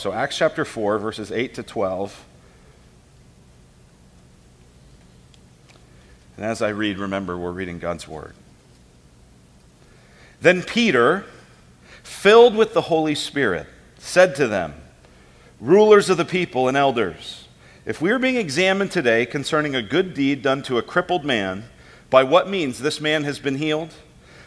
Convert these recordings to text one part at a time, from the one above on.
So, Acts chapter 4, verses 8 to 12. And as I read, remember, we're reading God's word. Then Peter, filled with the Holy Spirit, said to them, Rulers of the people and elders, if we are being examined today concerning a good deed done to a crippled man, by what means this man has been healed,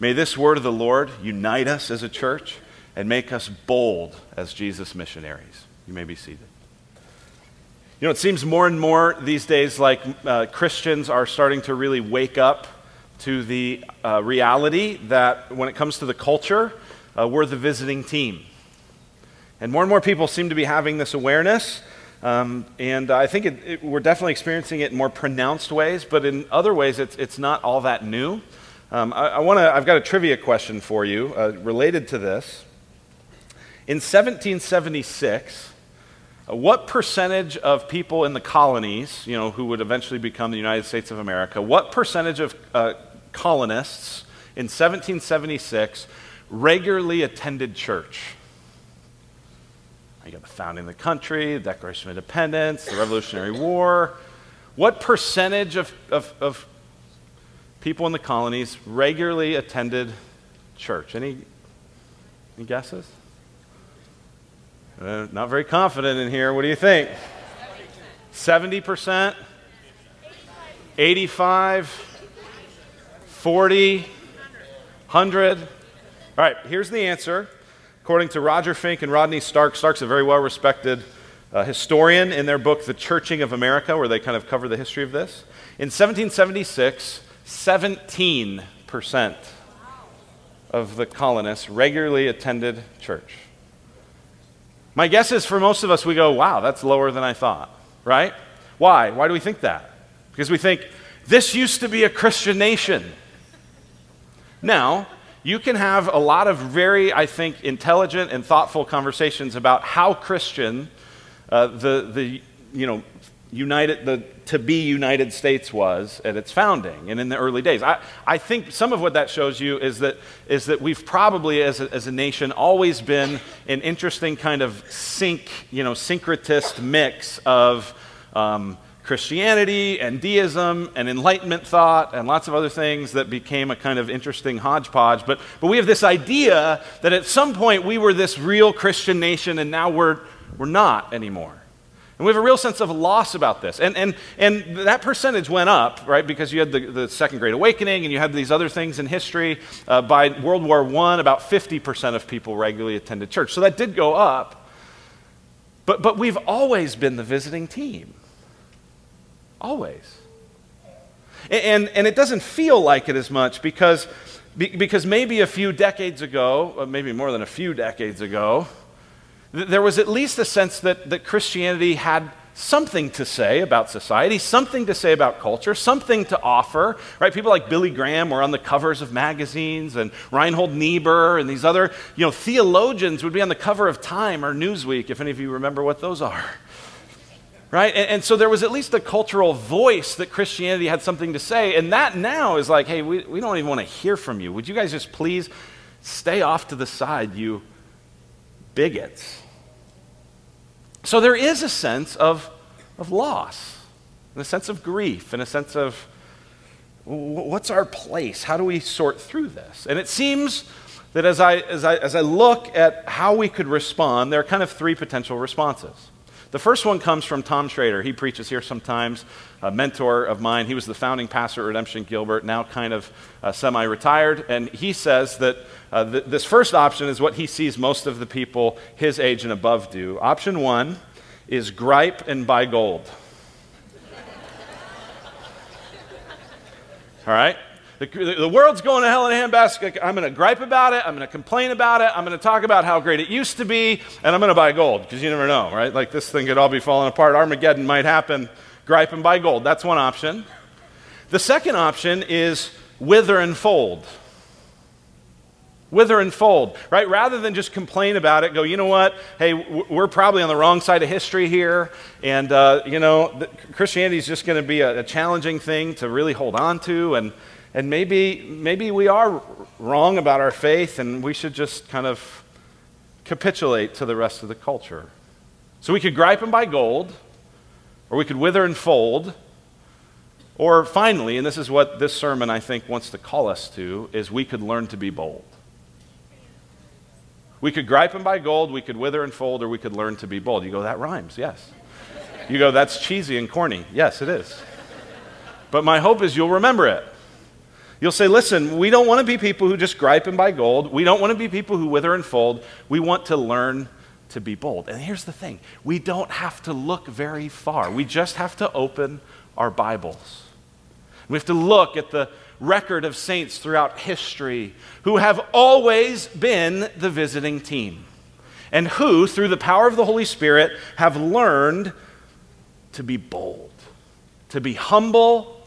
May this word of the Lord unite us as a church and make us bold as Jesus' missionaries. You may be seated. You know, it seems more and more these days like uh, Christians are starting to really wake up to the uh, reality that when it comes to the culture, uh, we're the visiting team. And more and more people seem to be having this awareness. Um, and I think it, it, we're definitely experiencing it in more pronounced ways, but in other ways, it's, it's not all that new. Um, I, I wanna, I've got a trivia question for you uh, related to this. In 1776, uh, what percentage of people in the colonies, you know, who would eventually become the United States of America, what percentage of uh, colonists in 1776 regularly attended church? You got the founding of the country, the Declaration of Independence, the Revolutionary War. What percentage of, of, of people in the colonies regularly attended church? Any, any guesses? Uh, not very confident in here. What do you think? 70%? 85? 40? 100? All right, here's the answer. According to Roger Finke and Rodney Stark, Stark's a very well respected uh, historian in their book, The Churching of America, where they kind of cover the history of this. In 1776, 17% of the colonists regularly attended church. My guess is for most of us, we go, wow, that's lower than I thought, right? Why? Why do we think that? Because we think, this used to be a Christian nation. Now, you can have a lot of very, I think, intelligent and thoughtful conversations about how Christian uh, the, the, you know, united, the to be United States was at its founding and in the early days. I, I think some of what that shows you is that, is that we've probably, as a, as a nation, always been an interesting kind of sync, you know, syncretist mix of um, Christianity and deism and Enlightenment thought and lots of other things that became a kind of interesting hodgepodge. But, but we have this idea that at some point we were this real Christian nation and now we're, we're not anymore. And we have a real sense of loss about this. And, and, and that percentage went up, right, because you had the, the Second Great Awakening and you had these other things in history. Uh, by World War I, about 50% of people regularly attended church. So that did go up. But, but we've always been the visiting team. Always. And, and it doesn't feel like it as much because, because maybe a few decades ago, maybe more than a few decades ago, there was at least a sense that, that Christianity had something to say about society, something to say about culture, something to offer, right? People like Billy Graham were on the covers of magazines, and Reinhold Niebuhr and these other, you know, theologians would be on the cover of Time or Newsweek, if any of you remember what those are. Right? And, and so there was at least a cultural voice that Christianity had something to say, and that now is like, hey, we, we don't even want to hear from you. Would you guys just please stay off to the side, you bigots? So there is a sense of, of loss, and a sense of grief, and a sense of what's our place? How do we sort through this? And it seems that as I, as I, as I look at how we could respond, there are kind of three potential responses. The first one comes from Tom Shrader. He preaches here sometimes, a mentor of mine. He was the founding pastor at Redemption Gilbert, now kind of uh, semi retired. And he says that uh, th- this first option is what he sees most of the people his age and above do. Option one is gripe and buy gold. All right? The, the world's going to hell in a handbasket. I'm going to gripe about it. I'm going to complain about it. I'm going to talk about how great it used to be. And I'm going to buy gold because you never know, right? Like this thing could all be falling apart. Armageddon might happen. Gripe and buy gold. That's one option. The second option is wither and fold wither and fold, right? Rather than just complain about it, go, you know what? Hey, we're probably on the wrong side of history here. And, uh, you know, Christianity is just going to be a, a, challenging thing to really hold on to. And, and maybe, maybe we are wrong about our faith and we should just kind of capitulate to the rest of the culture. So we could gripe and buy gold, or we could wither and fold. Or finally, and this is what this sermon I think wants to call us to, is we could learn to be bold. We could gripe and buy gold, we could wither and fold, or we could learn to be bold. You go, that rhymes, yes. You go, that's cheesy and corny. Yes, it is. But my hope is you'll remember it. You'll say, listen, we don't want to be people who just gripe and buy gold. We don't want to be people who wither and fold. We want to learn to be bold. And here's the thing we don't have to look very far, we just have to open our Bibles. We have to look at the record of saints throughout history who have always been the visiting team and who, through the power of the Holy Spirit, have learned to be bold, to be humble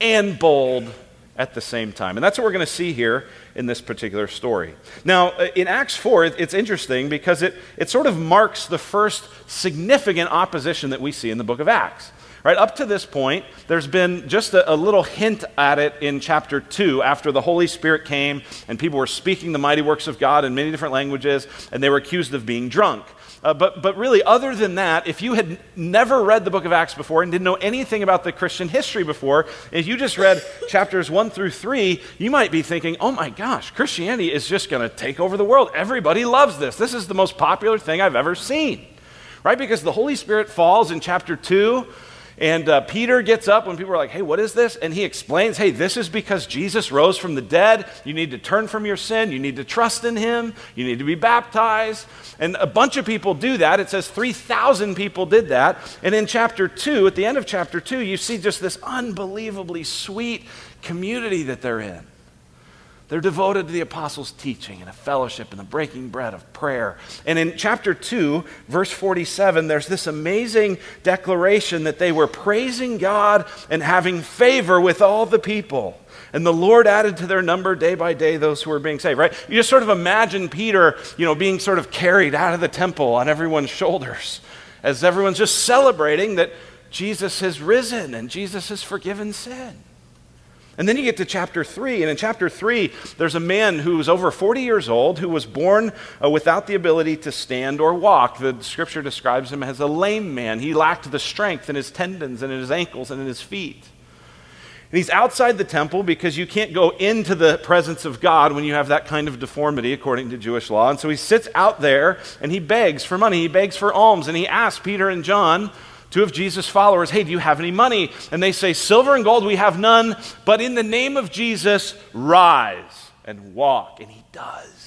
and bold at the same time. And that's what we're going to see here in this particular story. Now, uh, in Acts 4, it's interesting because it, it sort of marks the first significant opposition that we see in the book of Acts. Right up to this point, there's been just a, a, little hint at it in chapter 2 after the Holy Spirit came and people were speaking the mighty works of God in many different languages and they were accused of being drunk. Uh, but, but really, other than that, if you had never read the book of Acts before and didn't know anything about the Christian history before, if you just read chapters 1 through 3, you might be thinking, oh my gosh, Christianity is just going to take over the world. Everybody loves this. This is the most popular thing I've ever seen. Right? Because the Holy Spirit falls in chapter 2 and uh, Peter gets up when people are like, hey, what is this? And he explains, hey, this is because Jesus rose from the dead. You need to turn from your sin. You need to trust in him. You need to be baptized. And a bunch of people do that. It says 3,000 people did that. And in chapter 2, at the end of chapter 2, you see just this unbelievably sweet community that they're in. They're devoted to the apostles' teaching and a fellowship and the breaking bread of prayer. And in chapter 2, verse 47, there's this amazing declaration that they were praising God and having favor with all the people. And the Lord added to their number day by day those who were being saved, right? You just sort of imagine Peter, you know, being sort of carried out of the temple on everyone's shoulders as everyone's just celebrating that Jesus has risen and Jesus has forgiven sin. And then you get to chapter 3, and in chapter 3, there's a man who's over 40 years old who was born uh, without the ability to stand or walk. The scripture describes him as a lame man. He lacked the strength in his tendons and in his ankles and in his feet. And he's outside the temple because you can't go into the presence of God when you have that kind of deformity, according to Jewish law. And so he sits out there and he begs for money, he begs for alms, and he asks Peter and John Two of Jesus' followers, hey, do you have any money? And they say, Silver and gold we have none, but in the name of Jesus, rise and walk. And he does.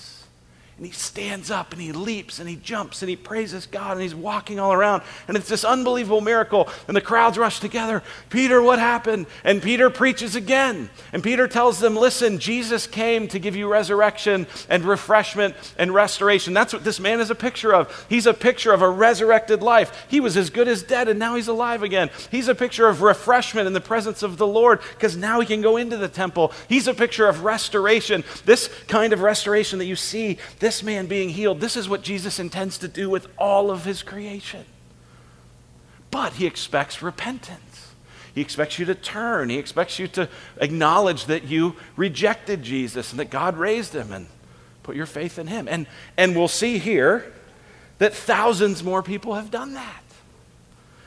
And he stands up and he leaps and he jumps and he praises God and he's walking all around. And it's this unbelievable miracle. And the crowds rush together. Peter, what happened? And Peter preaches again. And Peter tells them, listen, Jesus came to give you resurrection and refreshment and restoration. That's what this man is a picture of. He's a picture of a resurrected life. He was as good as dead and now he's alive again. He's a picture of refreshment in the presence of the Lord because now he can go into the temple. He's a picture of restoration. This kind of restoration that you see this man being healed, this is what Jesus intends to do with all of his creation. But he expects repentance. He expects you to turn. He expects you to acknowledge that you rejected Jesus and that God raised him and put your faith in him. And, and we'll see here that thousands more people have done that.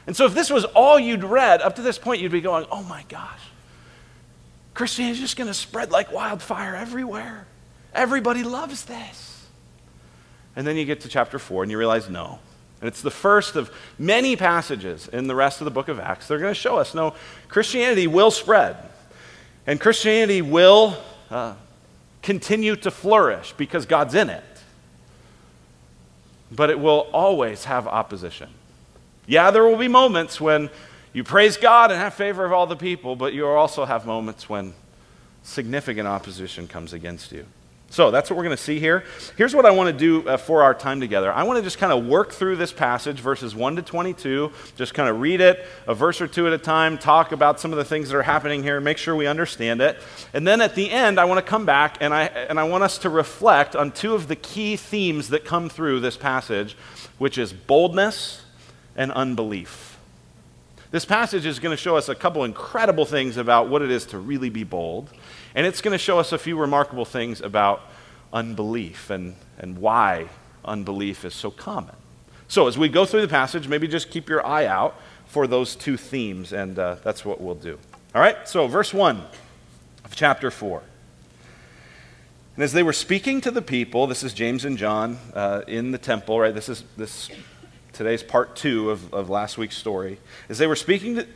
And so, if this was all you'd read up to this point, you'd be going, oh my gosh, Christianity is just going to spread like wildfire everywhere. Everybody loves this. And then you get to chapter 4 and you realize no. And it's the first of many passages in the rest of the book of Acts. They're going to show us no, Christianity will spread. And Christianity will uh, continue to flourish because God's in it. But it will always have opposition. Yeah, there will be moments when you praise God and have favor of all the people, but you will also have moments when significant opposition comes against you. So that's what we're going to see here. Here's what I want to do uh, for our time together. I want to just kind of work through this passage, verses 1 to 22, just kind of read it a verse or two at a time, talk about some of the things that are happening here, make sure we understand it. And then at the end, I want to come back and I, and I want us to reflect on two of the key themes that come through this passage, which is boldness and unbelief. This passage is going to show us a couple incredible things about what it is to really be bold. And it's going to show us a few remarkable things about unbelief and, and why unbelief is so common. So, as we go through the passage, maybe just keep your eye out for those two themes, and uh, that's what we'll do. All right, so verse 1 of chapter 4. And as they were speaking to the people, this is James and John uh, in the temple, right? This is this today's part two of, of last week's story. As they were speaking to,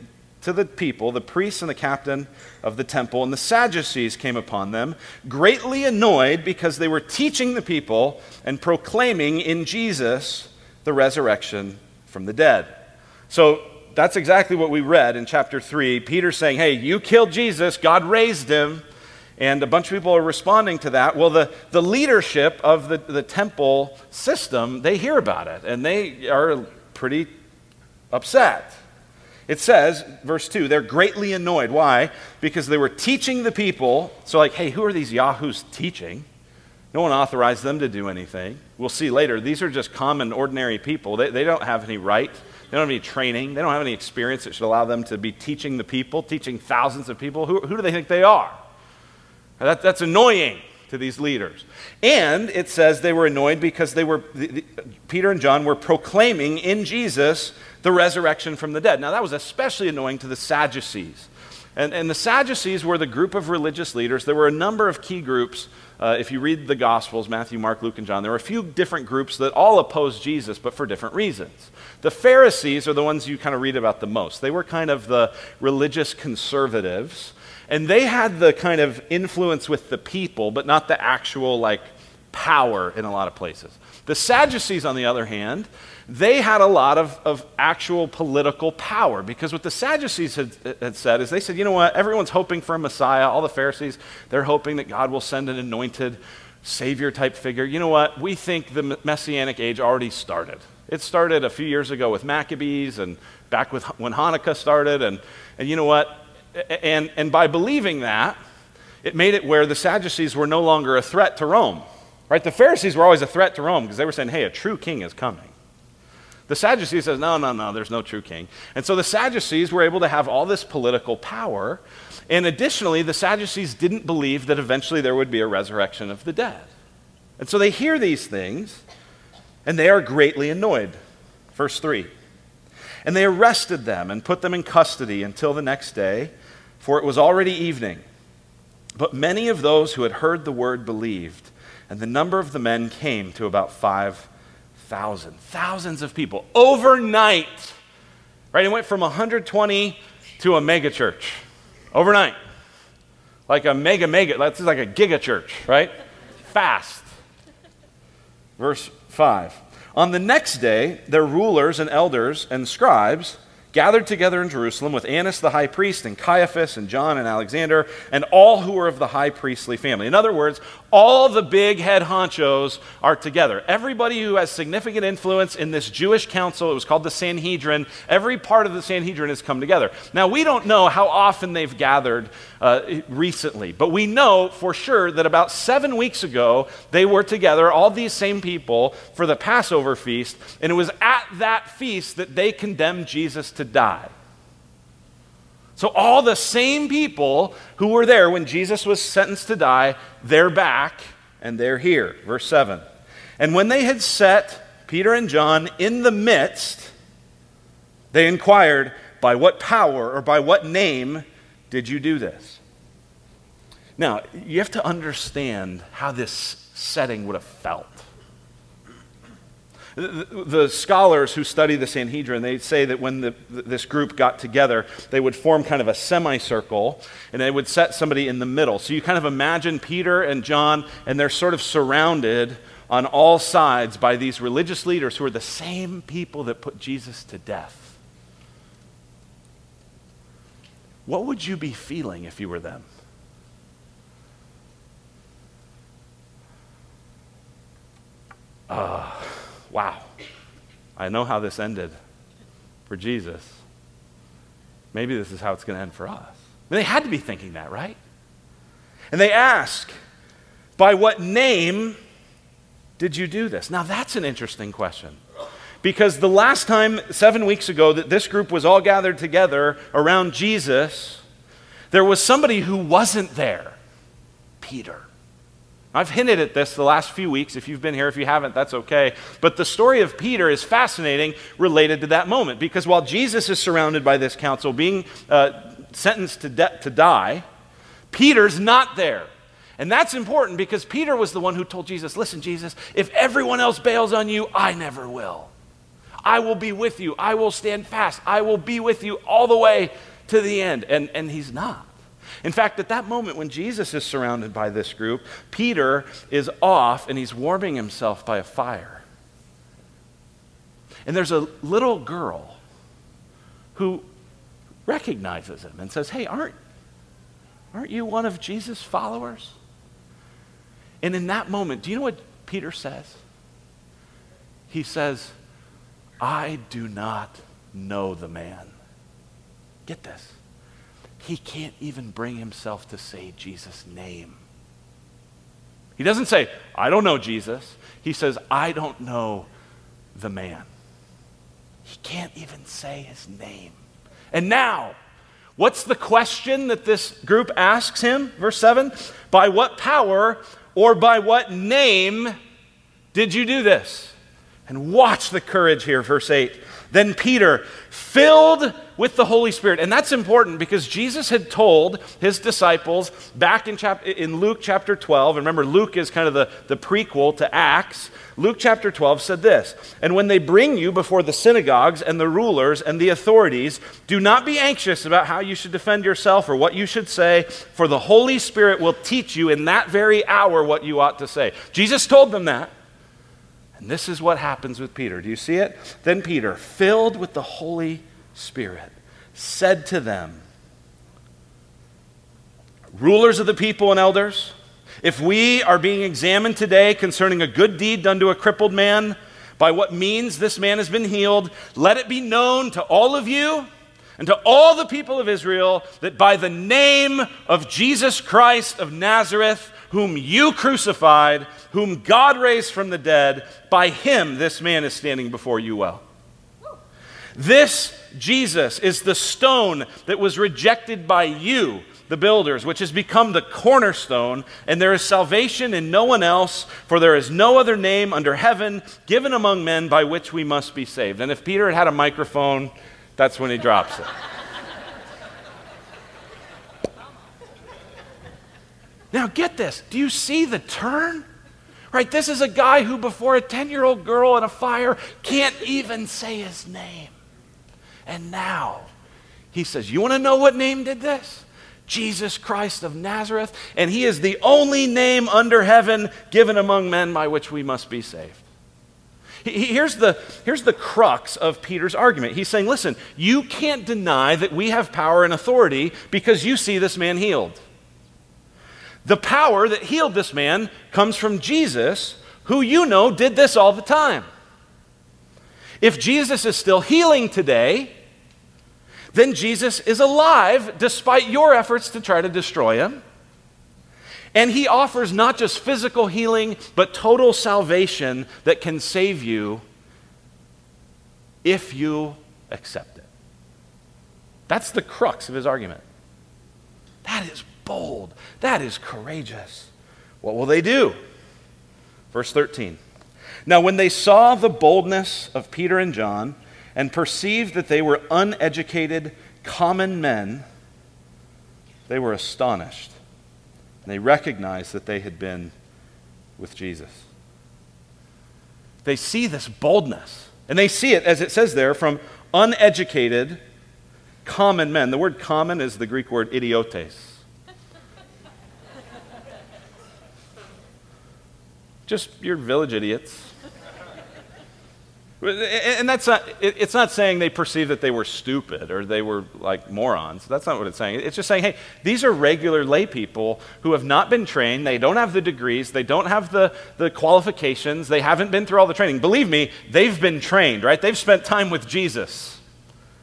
to the people, the priests and the captain of the temple and the Sadducees came upon them, greatly annoyed because they were teaching the people and proclaiming in Jesus the resurrection from the dead. So that's exactly what we read in chapter 3. Peter saying, Hey, you killed Jesus, God raised him. And a bunch of people are responding to that. Well, the, the leadership of the, the temple system, they hear about it and they are pretty upset. It says, verse 2, they're greatly annoyed. Why? Because they were teaching the people. So, like, hey, who are these Yahoos teaching? No one authorized them to do anything. We'll see later. These are just common, ordinary people. They, they don't have any right. They don't have any training. They don't have any experience that should allow them to be teaching the people, teaching thousands of people. Who, who do they think they are? That, that's annoying to these leaders. And it says they were annoyed because they were, the, the, Peter and John were proclaiming in Jesus the resurrection from the dead. Now, that was especially annoying to the Sadducees. And, and the Sadducees were the group of religious leaders. There were a number of key groups. Uh, if you read the Gospels, Matthew, Mark, Luke, and John, there were a few different groups that all opposed Jesus, but for different reasons. The Pharisees are the ones you kind of read about the most. They were kind of the religious conservatives, and they had the kind of influence with the people, but not the actual, like, power in a lot of places. The Sadducees, on the other hand, they had a lot of, of actual political power because what the Sadducees had, had said is they said, you know what, everyone's hoping for a Messiah. All the Pharisees, they're hoping that God will send an anointed savior type figure. You know what, we think the messianic age already started. It started a few years ago with Maccabees and back with when Hanukkah started. And, and you know what, and, and by believing that, it made it where the Sadducees were no longer a threat to Rome. Right? The Pharisees were always a threat to Rome because they were saying, hey, a true king is coming. The Sadducees says, no, no, no, there's no true king. And so the Sadducees were able to have all this political power. And additionally, the Sadducees didn't believe that eventually there would be a resurrection of the dead. And so they hear these things, and they are greatly annoyed. Verse 3. And they arrested them and put them in custody until the next day, for it was already evening. But many of those who had heard the word believed, and the number of the men came to about five thousand, thousands of people overnight. Right? It went from 120 to a mega church overnight. Like a mega, mega, that's like a giga church, right? Fast. Verse 5. On the next day, their rulers and elders and scribes gathered together in Jerusalem with Annas the high priest and Caiaphas and John and Alexander and all who were of the high priestly family. In other words, all the big head honchos are together. Everybody who has significant influence in this Jewish council, it was called the Sanhedrin, every part of the Sanhedrin has come together. Now, we don't know how often they've gathered uh, recently, but we know for sure that about seven weeks ago, they were together, all these same people, for the Passover feast, and it was at that feast that they condemned Jesus to die. So, all the same people who were there when Jesus was sentenced to die, they're back and they're here. Verse 7. And when they had set Peter and John in the midst, they inquired, By what power or by what name did you do this? Now, you have to understand how this setting would have felt. The scholars who study the Sanhedrin, they say that when the, this group got together, they would form kind of a semicircle and they would set somebody in the middle. So you kind of imagine Peter and John, and they're sort of surrounded on all sides by these religious leaders who are the same people that put Jesus to death. What would you be feeling if you were them? Ah. Uh wow, I know how this ended for Jesus. Maybe this is how it's going to end for us. I mean, they had to be thinking that, right? And they ask, By what name did you do this? Now, that's an interesting question. Because the last time, seven weeks ago, that this group was all gathered together around Jesus, there was somebody who wasn't there Peter. I've hinted at this the last few weeks. If you've been here, if you haven't, that's okay. But the story of Peter is fascinating related to that moment because while Jesus is surrounded by this council, being uh, sentenced to, de- to die, Peter's not there. And that's important because Peter was the one who told Jesus, Listen, Jesus, if everyone else bails on you, I never will. I will be with you. I will stand fast. I will be with you all the way to the end. And, and he's not. In fact, at that moment when Jesus is surrounded by this group, Peter is off and he's warming himself by a fire. And there's a little girl who recognizes him and says, Hey, aren't, aren't you one of Jesus' followers? And in that moment, do you know what Peter says? He says, I do not know the man. Get this. He can't even bring himself to say Jesus' name. He doesn't say, I don't know Jesus. He says, I don't know the man. He can't even say his name. And now, what's the question that this group asks him? Verse 7 By what power or by what name did you do this? And watch the courage here, verse 8. Then Peter, filled with the Holy Spirit. And that's important because Jesus had told his disciples back in, chap- in Luke chapter 12, and remember, Luke is kind of the, the prequel to Acts. Luke chapter 12 said this And when they bring you before the synagogues and the rulers and the authorities, do not be anxious about how you should defend yourself or what you should say, for the Holy Spirit will teach you in that very hour what you ought to say. Jesus told them that. And this is what happens with Peter. Do you see it? Then Peter, filled with the Holy Spirit, said to them, Rulers of the people and elders, if we are being examined today concerning a good deed done to a crippled man, by what means this man has been healed, let it be known to all of you and to all the people of Israel that by the name of Jesus Christ of Nazareth, whom you crucified, whom God raised from the dead, by him this man is standing before you well. This Jesus is the stone that was rejected by you, the builders, which has become the cornerstone, and there is salvation in no one else, for there is no other name under heaven given among men by which we must be saved. And if Peter had had a microphone, that's when he drops it. Now, get this. Do you see the turn? Right? This is a guy who, before a 10 year old girl in a fire, can't even say his name. And now, he says, You want to know what name did this? Jesus Christ of Nazareth. And he is the only name under heaven given among men by which we must be saved. Here's the, here's the crux of Peter's argument. He's saying, Listen, you can't deny that we have power and authority because you see this man healed. The power that healed this man comes from Jesus, who you know did this all the time. If Jesus is still healing today, then Jesus is alive despite your efforts to try to destroy him. And he offers not just physical healing, but total salvation that can save you if you accept it. That's the crux of his argument. That is bold. That is courageous. What will they do? Verse 13. Now, when they saw the boldness of Peter and John and perceived that they were uneducated, common men, they were astonished. And they recognized that they had been with Jesus. They see this boldness. And they see it, as it says there, from uneducated, common men. The word common is the Greek word idiotes. Just your village idiots. And that's not, it's not saying they perceived that they were stupid or they were like morons. That's not what it's saying. It's just saying, hey, these are regular lay people who have not been trained. They don't have the degrees. They don't have the, the qualifications. They haven't been through all the training. Believe me, they've been trained, right? They've spent time with Jesus.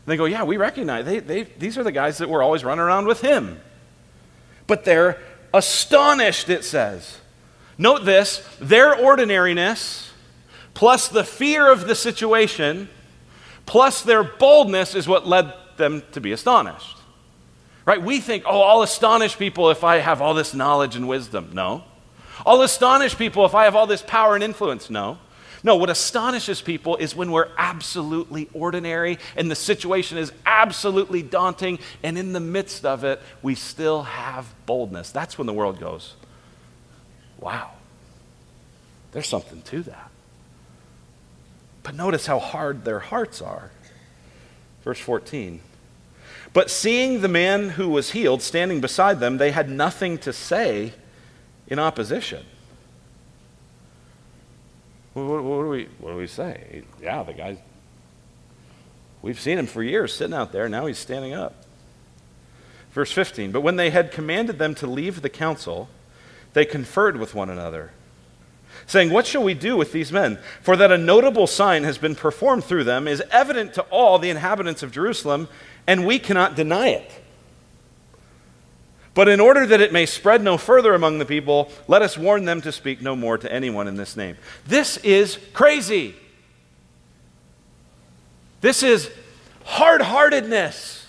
And they go, yeah, we recognize they, they, these are the guys that were always running around with him. But they're astonished, it says. Note this their ordinariness plus the fear of the situation, plus their boldness is what led them to be astonished. Right? We think, oh, I'll astonish people if I have all this knowledge and wisdom. No. I'll astonish people if I have all this power and influence. No. No, what astonishes people is when we're absolutely ordinary and the situation is absolutely daunting, and in the midst of it, we still have boldness. That's when the world goes, wow, there's something to that. But notice how hard their hearts are. Verse 14. But seeing the man who was healed standing beside them, they had nothing to say in opposition. What, what, what, do, we, what do we say? Yeah, the guy, we've seen him for years sitting out there. Now he's standing up. Verse 15. But when they had commanded them to leave the council, they conferred with one another saying, What shall we do with these men? For that a notable sign has been performed through them is evident to all the inhabitants of Jerusalem, and we cannot deny it. But in order that it may spread no further among the people, let us warn them to speak no more to anyone in this name. This is crazy. This is hard heartedness.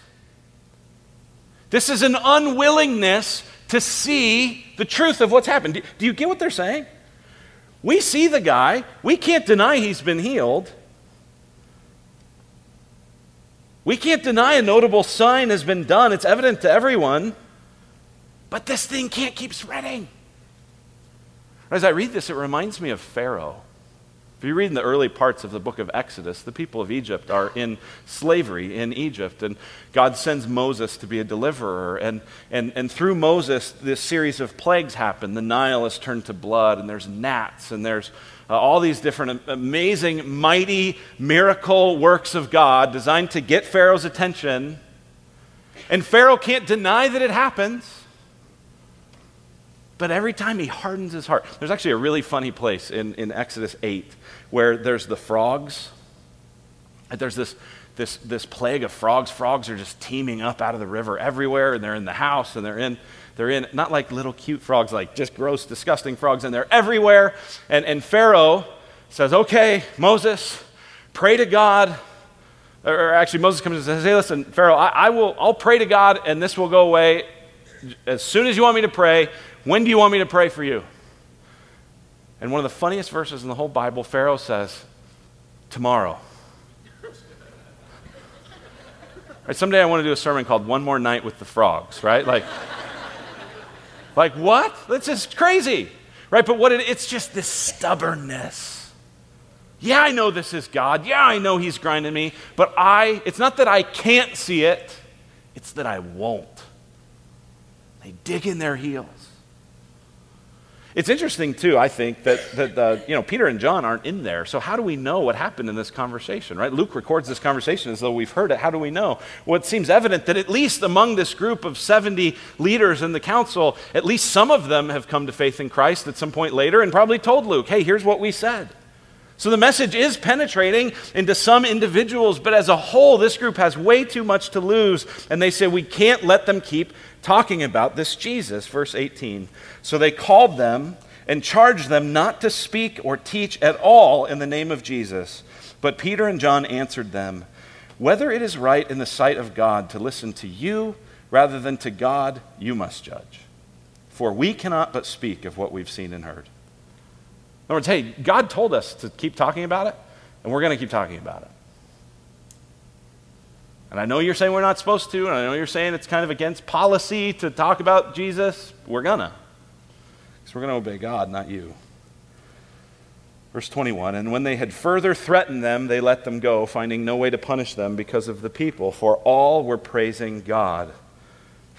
This is an unwillingness to see the truth of what's happened. Do you get what they're saying? We see the guy. We can't deny he's been healed. We can't deny a notable sign has been done. It's evident to everyone. But this thing can't keep spreading. As I read this, it reminds me of Pharaoh. If you read in the early parts of the book of Exodus, the people of Egypt are in slavery in Egypt, and God sends Moses to be a deliverer. And, and, and through Moses, this series of plagues happen. The Nile is turned to blood, and there's gnats, and there's uh, all these different amazing, mighty, miracle works of God designed to get Pharaoh's attention. And Pharaoh can't deny that it happens. But every time he hardens his heart, there's actually a really funny place in, in Exodus 8 where there's the frogs. There's this, this, this plague of frogs. Frogs are just teeming up out of the river everywhere, and they're in the house, and they're in, they're in not like little cute frogs, like just gross, disgusting frogs, and they're everywhere. And, and Pharaoh says, Okay, Moses, pray to God. Or actually, Moses comes and says, Hey, listen, Pharaoh, I, I will, I'll pray to God, and this will go away. As soon as you want me to pray, when do you want me to pray for you? And one of the funniest verses in the whole Bible, Pharaoh says, Tomorrow. right, someday I want to do a sermon called One More Night with the Frogs, right? Like, like what? That's just crazy, right? But what it, it's just this stubbornness. Yeah, I know this is God. Yeah, I know He's grinding me. But I, it's not that I can't see it, it's that I won't. They dig in their heels. It's interesting, too, I think, that, that uh, you know, Peter and John aren't in there. So, how do we know what happened in this conversation, right? Luke records this conversation as though we've heard it. How do we know? Well, it seems evident that at least among this group of 70 leaders in the council, at least some of them have come to faith in Christ at some point later and probably told Luke, hey, here's what we said. So the message is penetrating into some individuals, but as a whole, this group has way too much to lose, and they say we can't let them keep talking about this Jesus. Verse 18. So they called them and charged them not to speak or teach at all in the name of Jesus. But Peter and John answered them, Whether it is right in the sight of God to listen to you rather than to God, you must judge. For we cannot but speak of what we've seen and heard. In other words, hey, God told us to keep talking about it, and we're going to keep talking about it. And I know you're saying we're not supposed to, and I know you're saying it's kind of against policy to talk about Jesus. We're gonna. Because we're gonna obey God, not you. Verse 21 And when they had further threatened them, they let them go, finding no way to punish them because of the people, for all were praising God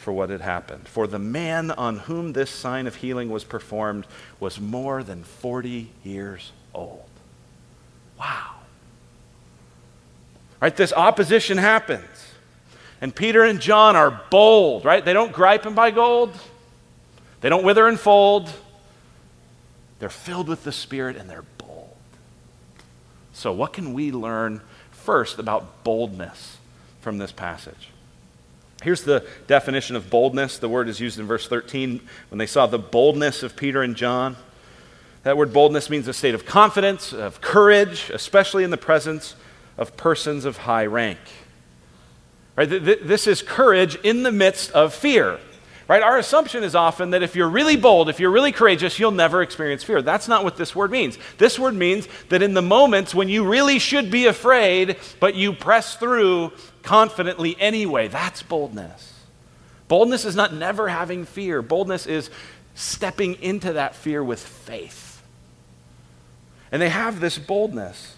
for what had happened. For the man on whom this sign of healing was performed was more than 40 years old. Wow. Right? This opposition happens. And Peter and John are bold, right? They don't gripe and buy gold. They don't wither and fold. They're filled with the Spirit and they're bold. So, what can we learn first about boldness from this passage? Here's the definition of boldness. The word is used in verse 13 when they saw the boldness of Peter and John. That word boldness means a state of confidence, of courage, especially in the presence of persons of high rank. Right? This is courage in the midst of fear. Right? Our assumption is often that if you're really bold, if you're really courageous, you'll never experience fear. That's not what this word means. This word means that in the moments when you really should be afraid, but you press through confidently anyway, that's boldness. Boldness is not never having fear, boldness is stepping into that fear with faith. And they have this boldness.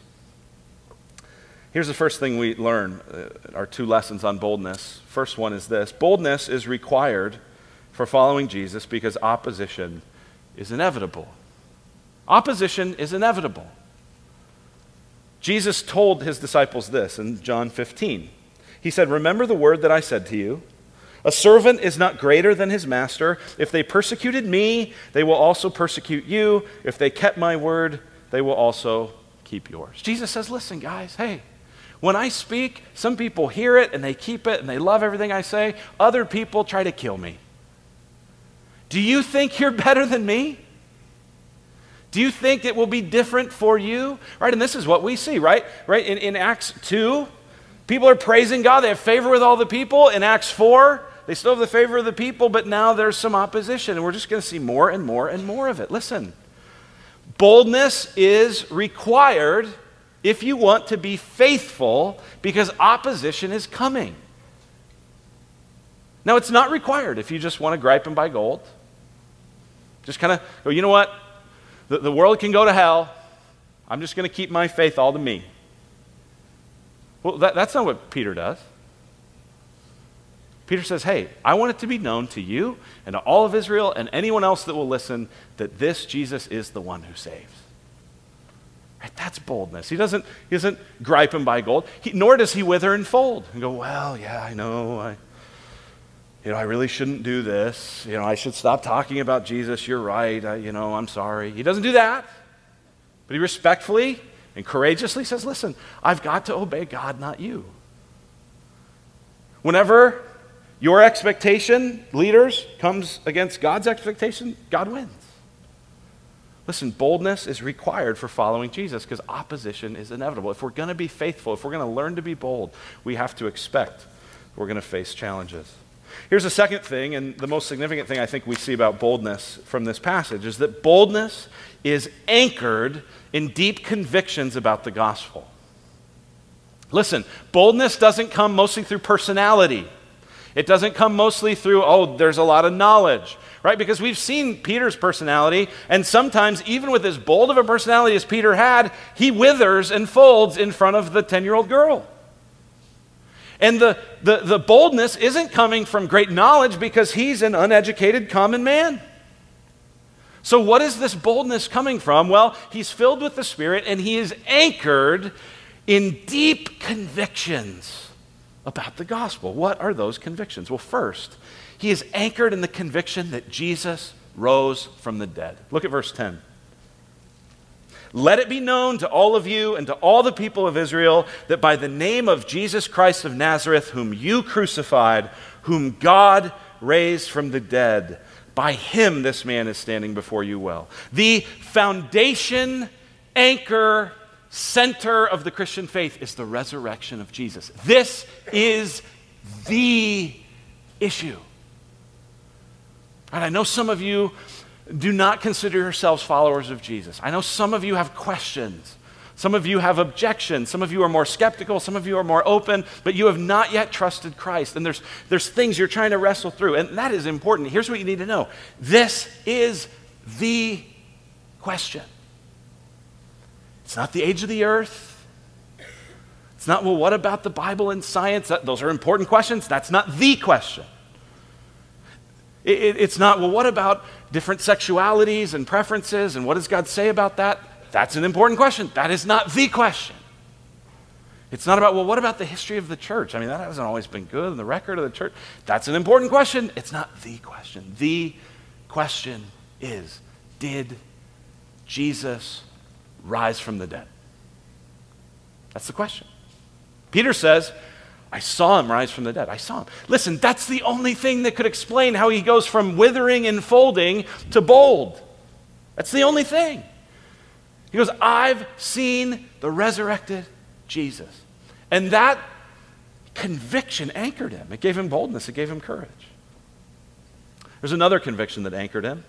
Here's the first thing we learn uh, our two lessons on boldness. First one is this boldness is required for following Jesus because opposition is inevitable. Opposition is inevitable. Jesus told his disciples this in John 15. He said, Remember the word that I said to you. A servant is not greater than his master. If they persecuted me, they will also persecute you. If they kept my word, they will also keep yours. Jesus says, Listen, guys, hey, when I speak, some people hear it and they keep it and they love everything I say. Other people try to kill me. Do you think you're better than me? Do you think it will be different for you? Right? And this is what we see, right? Right? In, in Acts 2, people are praising God. They have favor with all the people. In Acts 4, they still have the favor of the people, but now there's some opposition. And we're just going to see more and more and more of it. Listen, boldness is required if you want to be faithful because opposition is coming. Now, it's not required if you just want to gripe and buy gold. Just kind of go, you know what? The, the world can go to hell. I'm just going to keep my faith all to me. Well, that, that's not what Peter does. Peter says, Hey, I want it to be known to you and to all of Israel and anyone else that will listen that this Jesus is the one who saves. Right? That's boldness. He doesn't, he doesn't gripe and buy gold, he, nor does he wither and fold and go, Well, yeah, I know. I, you know, I really shouldn't do this. You know, I should stop talking about Jesus. You're right. I, you know, I'm sorry. He doesn't do that. But he respectfully and courageously says, Listen, I've got to obey God, not you. Whenever your expectation, leaders, comes against God's expectation, God wins. Listen, boldness is required for following Jesus because opposition is inevitable. If we're going to be faithful, if we're going to learn to be bold, we have to expect we're going to face challenges. Here's the second thing, and the most significant thing I think we see about boldness from this passage is that boldness is anchored in deep convictions about the gospel. Listen, boldness doesn't come mostly through personality. It doesn't come mostly through, oh, there's a lot of knowledge, right? Because we've seen Peter's personality, and sometimes, even with as bold of a personality as Peter had, he withers and folds in front of the 10 year old girl. And the, the, the boldness isn't coming from great knowledge because he's an uneducated common man. So, what is this boldness coming from? Well, he's filled with the Spirit and he is anchored in deep convictions about the gospel. What are those convictions? Well, first, he is anchored in the conviction that Jesus rose from the dead. Look at verse 10. Let it be known to all of you and to all the people of Israel that by the name of Jesus Christ of Nazareth, whom you crucified, whom God raised from the dead, by him this man is standing before you well. The foundation, anchor, center of the Christian faith is the resurrection of Jesus. This is the issue. And I know some of you do not consider yourselves followers of Jesus. I know some of you have questions. Some of you have objections. Some of you are more skeptical. Some of you are more open, but you have not yet trusted Christ. And there's, there's things you're trying to wrestle through. And that is important. Here's what you need to know this is the question. It's not the age of the earth. It's not, well, what about the Bible and science? That, those are important questions. That's not the question. It, it, it's not, well, what about different sexualities and preferences and what does God say about that? That's an important question. That is not the question. It's not about, well, what about the history of the church? I mean, that hasn't always been good, and the record of the church. That's an important question. It's not the question. The question is Did Jesus rise from the dead? That's the question. Peter says, I saw him rise from the dead. I saw him. Listen, that's the only thing that could explain how he goes from withering and folding to bold. That's the only thing. He goes, I've seen the resurrected Jesus. And that conviction anchored him. It gave him boldness, it gave him courage. There's another conviction that anchored him.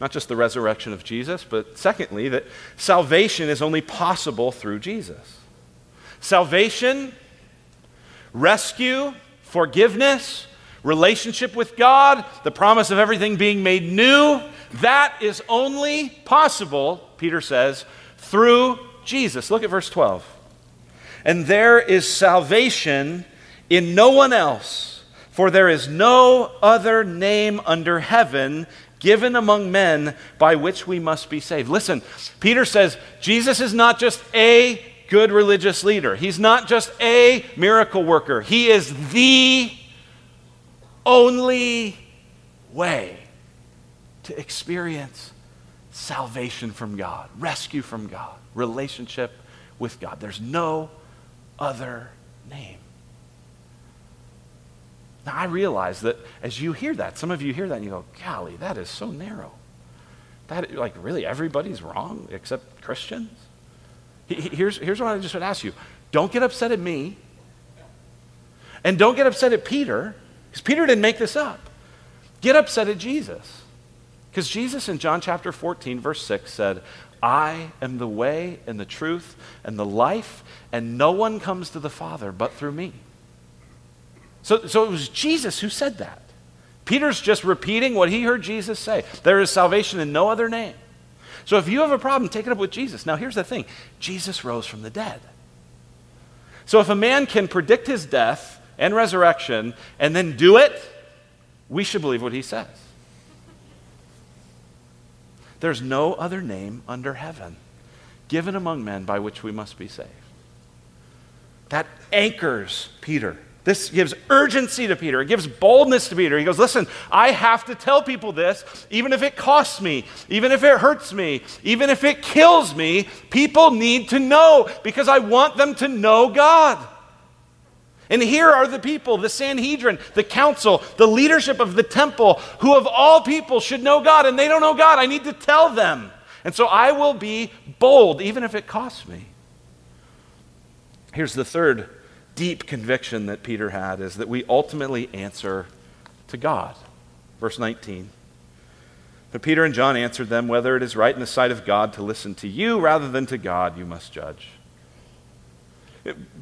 Not just the resurrection of Jesus, but secondly, that salvation is only possible through Jesus. Salvation, rescue, forgiveness, relationship with God, the promise of everything being made new, that is only possible, Peter says, through Jesus. Look at verse 12. And there is salvation in no one else, for there is no other name under heaven given among men by which we must be saved. Listen, Peter says Jesus is not just a good religious leader, he's not just a miracle worker, he is the only way to experience salvation from God, rescue from God, relationship with God. There's no other name. Now, I realize that as you hear that, some of you hear that and you go, golly, that is so narrow. That, like, really, everybody's wrong except Christians? Here's, here's what I just would ask you don't get upset at me, and don't get upset at Peter, because Peter didn't make this up. Get upset at Jesus. Because Jesus in John chapter 14, verse 6 said, I am the way and the truth and the life, and no one comes to the Father but through me. So, so it was Jesus who said that. Peter's just repeating what he heard Jesus say. There is salvation in no other name. So if you have a problem, take it up with Jesus. Now, here's the thing Jesus rose from the dead. So if a man can predict his death and resurrection and then do it, we should believe what he says. There's no other name under heaven given among men by which we must be saved. That anchors Peter. This gives urgency to Peter. It gives boldness to Peter. He goes, Listen, I have to tell people this, even if it costs me, even if it hurts me, even if it kills me. People need to know because I want them to know God. And here are the people, the Sanhedrin, the council, the leadership of the temple, who of all people should know God, and they don't know God. I need to tell them. And so I will be bold, even if it costs me. Here's the third deep conviction that Peter had is that we ultimately answer to God. Verse 19. But Peter and John answered them, Whether it is right in the sight of God to listen to you rather than to God, you must judge.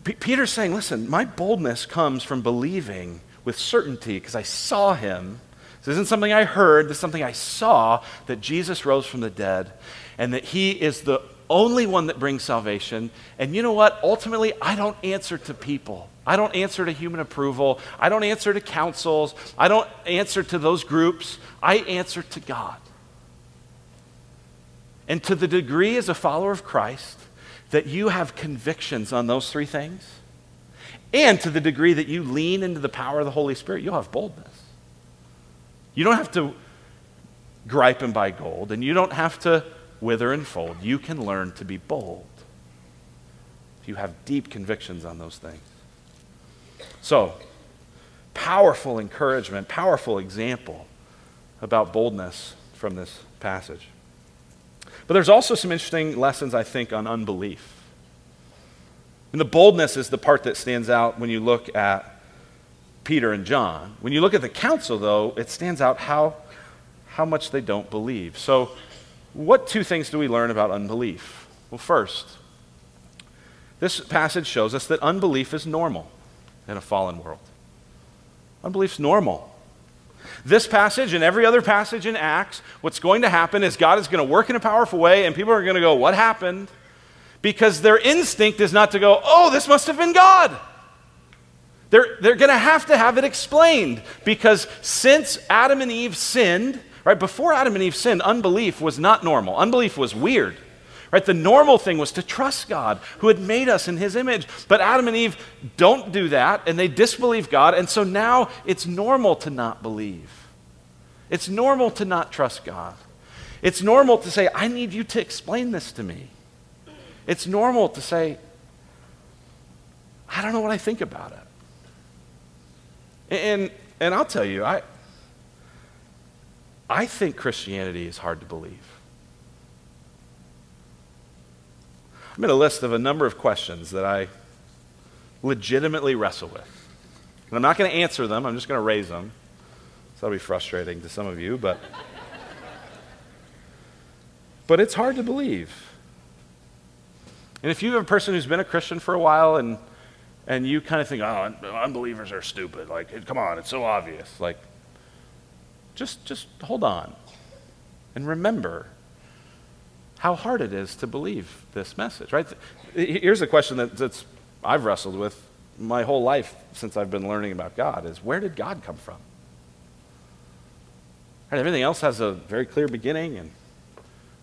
P- Peter's saying, listen, my boldness comes from believing with certainty because I saw him. This isn't something I heard, this is something I saw that Jesus rose from the dead and that he is the only one that brings salvation. And you know what? Ultimately, I don't answer to people. I don't answer to human approval. I don't answer to councils. I don't answer to those groups. I answer to God. And to the degree as a follower of Christ that you have convictions on those three things, and to the degree that you lean into the power of the Holy Spirit, you'll have boldness. You don't have to gripe and buy gold, and you don't have to wither and fold. You can learn to be bold if you have deep convictions on those things. So, powerful encouragement, powerful example about boldness from this passage. But there's also some interesting lessons, I think, on unbelief. And the boldness is the part that stands out when you look at Peter and John. When you look at the council, though, it stands out how, how much they don't believe. So, what two things do we learn about unbelief? Well, first, this passage shows us that unbelief is normal in a fallen world. Unbelief's normal. This passage and every other passage in Acts, what's going to happen is God is going to work in a powerful way, and people are going to go, What happened? Because their instinct is not to go, Oh, this must have been God. They're, they're going to have to have it explained because since Adam and Eve sinned, right, before Adam and Eve sinned, unbelief was not normal. Unbelief was weird. Right? The normal thing was to trust God who had made us in his image. But Adam and Eve don't do that and they disbelieve God. And so now it's normal to not believe. It's normal to not trust God. It's normal to say, I need you to explain this to me. It's normal to say, I don't know what I think about it. And, and I'll tell you, I, I think Christianity is hard to believe. I made a list of a number of questions that I legitimately wrestle with. And I'm not going to answer them, I'm just going to raise them. So that'll be frustrating to some of you, but. but it's hard to believe. And if you have a person who's been a Christian for a while and, and you kind of think, oh, unbelievers are stupid, like, come on, it's so obvious. Like, just, just hold on and remember how hard it is to believe this message, right? Here's a question that, that's I've wrestled with my whole life since I've been learning about God is where did God come from? Right, everything else has a very clear beginning, and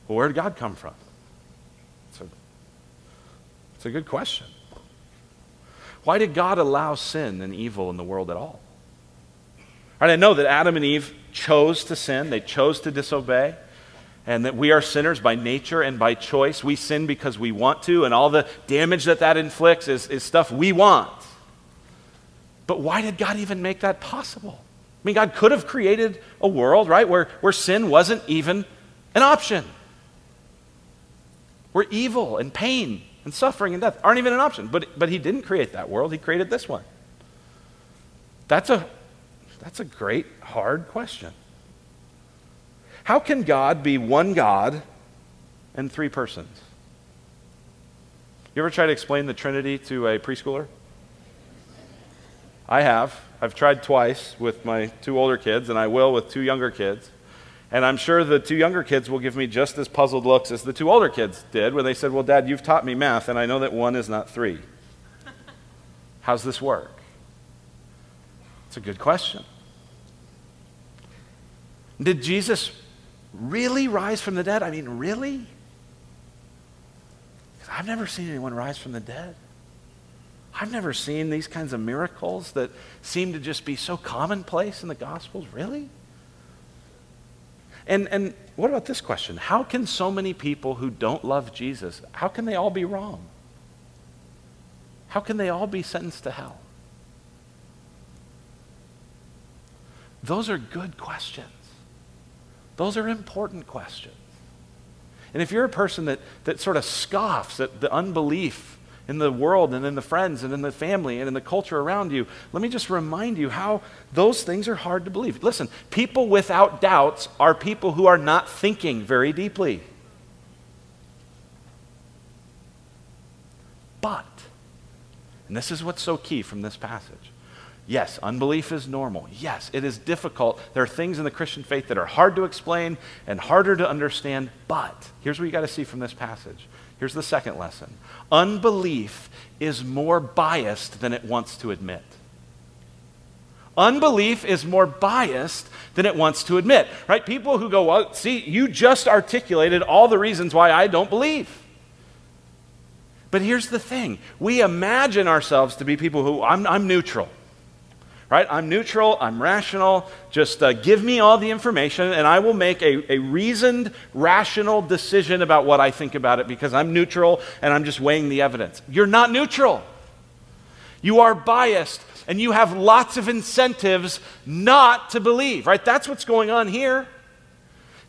well, where did God come from? It's a, it's a good question. Why did God allow sin and evil in the world at all? Right, I know that Adam and Eve chose to sin, they chose to disobey, and that we are sinners by nature and by choice. We sin because we want to, and all the damage that that inflicts is, is stuff we want. But why did God even make that possible? I mean, God could have created a world, right, where, where sin wasn't even an option. Where evil and pain and suffering and death aren't even an option. But, but He didn't create that world, He created this one. That's a, that's a great, hard question. How can God be one God and three persons? You ever try to explain the Trinity to a preschooler? I have. I've tried twice with my two older kids, and I will with two younger kids. And I'm sure the two younger kids will give me just as puzzled looks as the two older kids did when they said, Well, Dad, you've taught me math, and I know that one is not three. How's this work? It's a good question. Did Jesus really rise from the dead? I mean, really? I've never seen anyone rise from the dead. I've never seen these kinds of miracles that seem to just be so commonplace in the Gospels. Really? And, and what about this question? How can so many people who don't love Jesus, how can they all be wrong? How can they all be sentenced to hell? Those are good questions. Those are important questions. And if you're a person that, that sort of scoffs at the unbelief in the world and in the friends and in the family and in the culture around you, let me just remind you how those things are hard to believe. Listen, people without doubts are people who are not thinking very deeply. But, and this is what's so key from this passage. Yes, unbelief is normal. Yes, it is difficult. There are things in the Christian faith that are hard to explain and harder to understand, but here's what you got to see from this passage Here's the second lesson unbelief is more biased than it wants to admit. Unbelief is more biased than it wants to admit, right? People who go, well, see, you just articulated all the reasons why I don't believe. But here's the thing we imagine ourselves to be people who, I'm, I'm neutral right? I'm neutral, I'm rational. Just uh, give me all the information, and I will make a, a reasoned, rational decision about what I think about it because I'm neutral and I'm just weighing the evidence. You're not neutral. You are biased, and you have lots of incentives not to believe, right? That's what's going on here.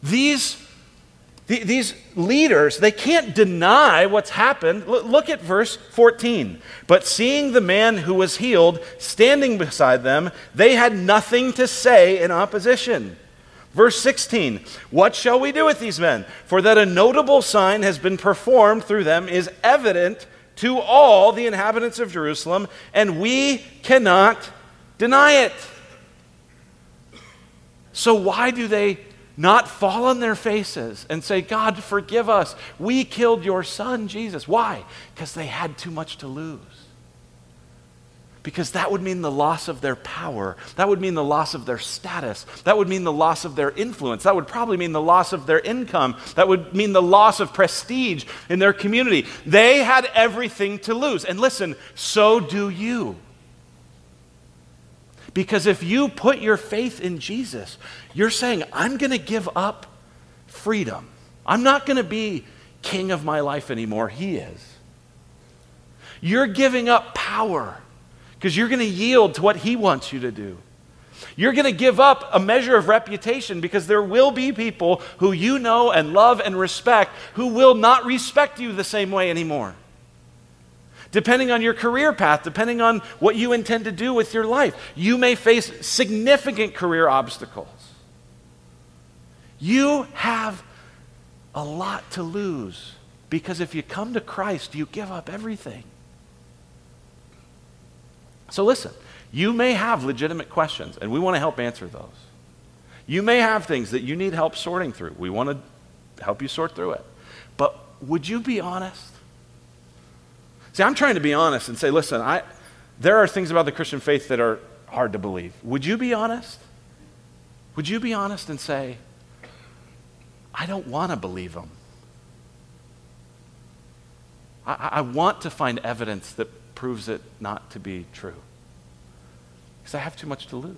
These these leaders, they can't deny what's happened. look at verse 14. But seeing the man who was healed standing beside them, they had nothing to say in opposition. Verse 16 What shall we do with these men? For that a notable sign has been performed through them is evident to all the inhabitants of Jerusalem, and we cannot deny it. So, why do they not fall on their faces and say, God, forgive us. We killed your son, Jesus. Why? Because they had too much to lose. because that would mean the loss of their power. That would mean the loss of their status. That would mean the loss of their influence. That would probably mean the loss of their income. That would mean the loss of prestige in their community. They had everything to lose. And listen, so do you. Because if you put your faith in Jesus, you're saying, I'm going to give up freedom. I'm not going to be king of my life anymore. He is. You're giving up power because you're going to yield to what He wants you to do. You're going to give up a measure of reputation because there will be people who you know and love and respect who will not respect you the same way anymore. Depending on your career path, depending on what you intend to do with your life, you may face significant career obstacles. You have a lot to lose because if you come to Christ, you give up everything. So listen, you may have legitimate questions, and we want to help answer those. You may have things that you need help sorting through. We want to help you sort through it. But would you be honest? See, I'm trying to be honest and say, listen, I, there are things about the Christian faith that are hard to believe. Would you be honest? Would you be honest and say, I don't want to believe them? I, I want to find evidence that proves it not to be true. Because I have too much to lose.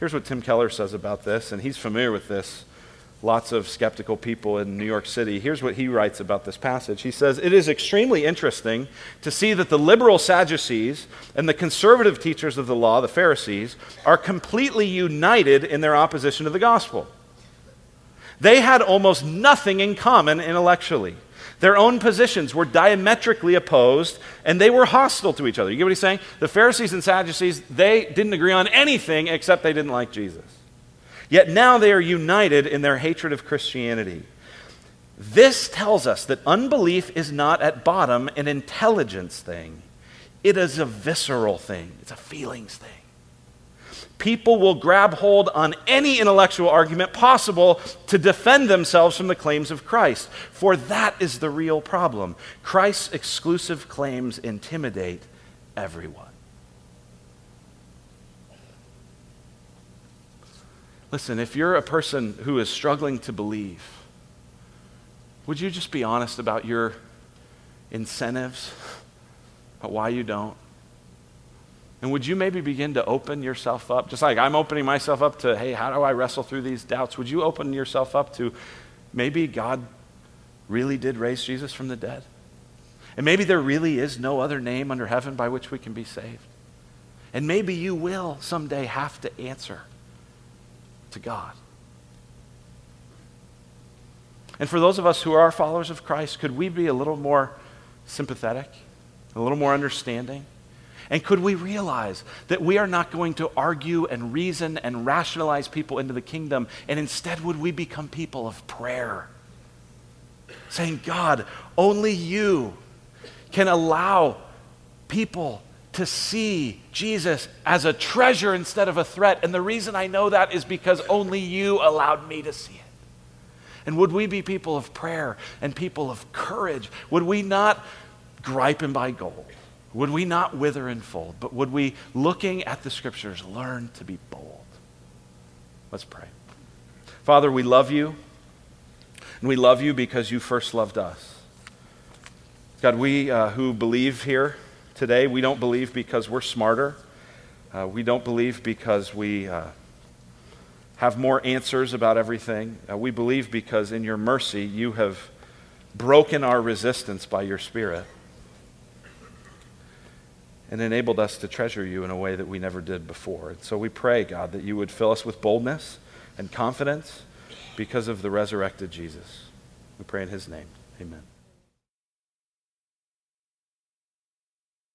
Here's what Tim Keller says about this, and he's familiar with this. Lots of skeptical people in New York City. Here's what he writes about this passage. He says, It is extremely interesting to see that the liberal Sadducees and the conservative teachers of the law, the Pharisees, are completely united in their opposition to the gospel. They had almost nothing in common intellectually. Their own positions were diametrically opposed and they were hostile to each other. You get what he's saying? The Pharisees and Sadducees, they didn't agree on anything except they didn't like Jesus. Yet now they are united in their hatred of Christianity. This tells us that unbelief is not at bottom an intelligence thing, it is a visceral thing, it's a feelings thing people will grab hold on any intellectual argument possible to defend themselves from the claims of Christ. For that is the real problem. Christ's exclusive claims intimidate everyone. Listen, if you're a person who is struggling to believe, would you just be honest about your incentives, about why you don't? And would you maybe begin to open yourself up, just like I'm opening myself up to, hey, how do I wrestle through these doubts? Would you open yourself up to maybe God really did raise Jesus from the dead? And maybe there really is no other name under heaven by which we can be saved. And maybe you will someday have to answer to God. And for those of us who are followers of Christ, could we be a little more sympathetic, a little more understanding? And could we realize that we are not going to argue and reason and rationalize people into the kingdom, and instead would we become people of prayer? Saying, God, only you can allow people to see Jesus as a treasure instead of a threat. And the reason I know that is because only you allowed me to see it. And would we be people of prayer and people of courage? Would we not gripe and buy gold? Would we not wither and fold, but would we, looking at the scriptures, learn to be bold? Let's pray. Father, we love you, and we love you because you first loved us. God, we uh, who believe here today, we don't believe because we're smarter. Uh, we don't believe because we uh, have more answers about everything. Uh, we believe because in your mercy you have broken our resistance by your Spirit and enabled us to treasure you in a way that we never did before. And so we pray, God, that you would fill us with boldness and confidence because of the resurrected Jesus. We pray in his name. Amen.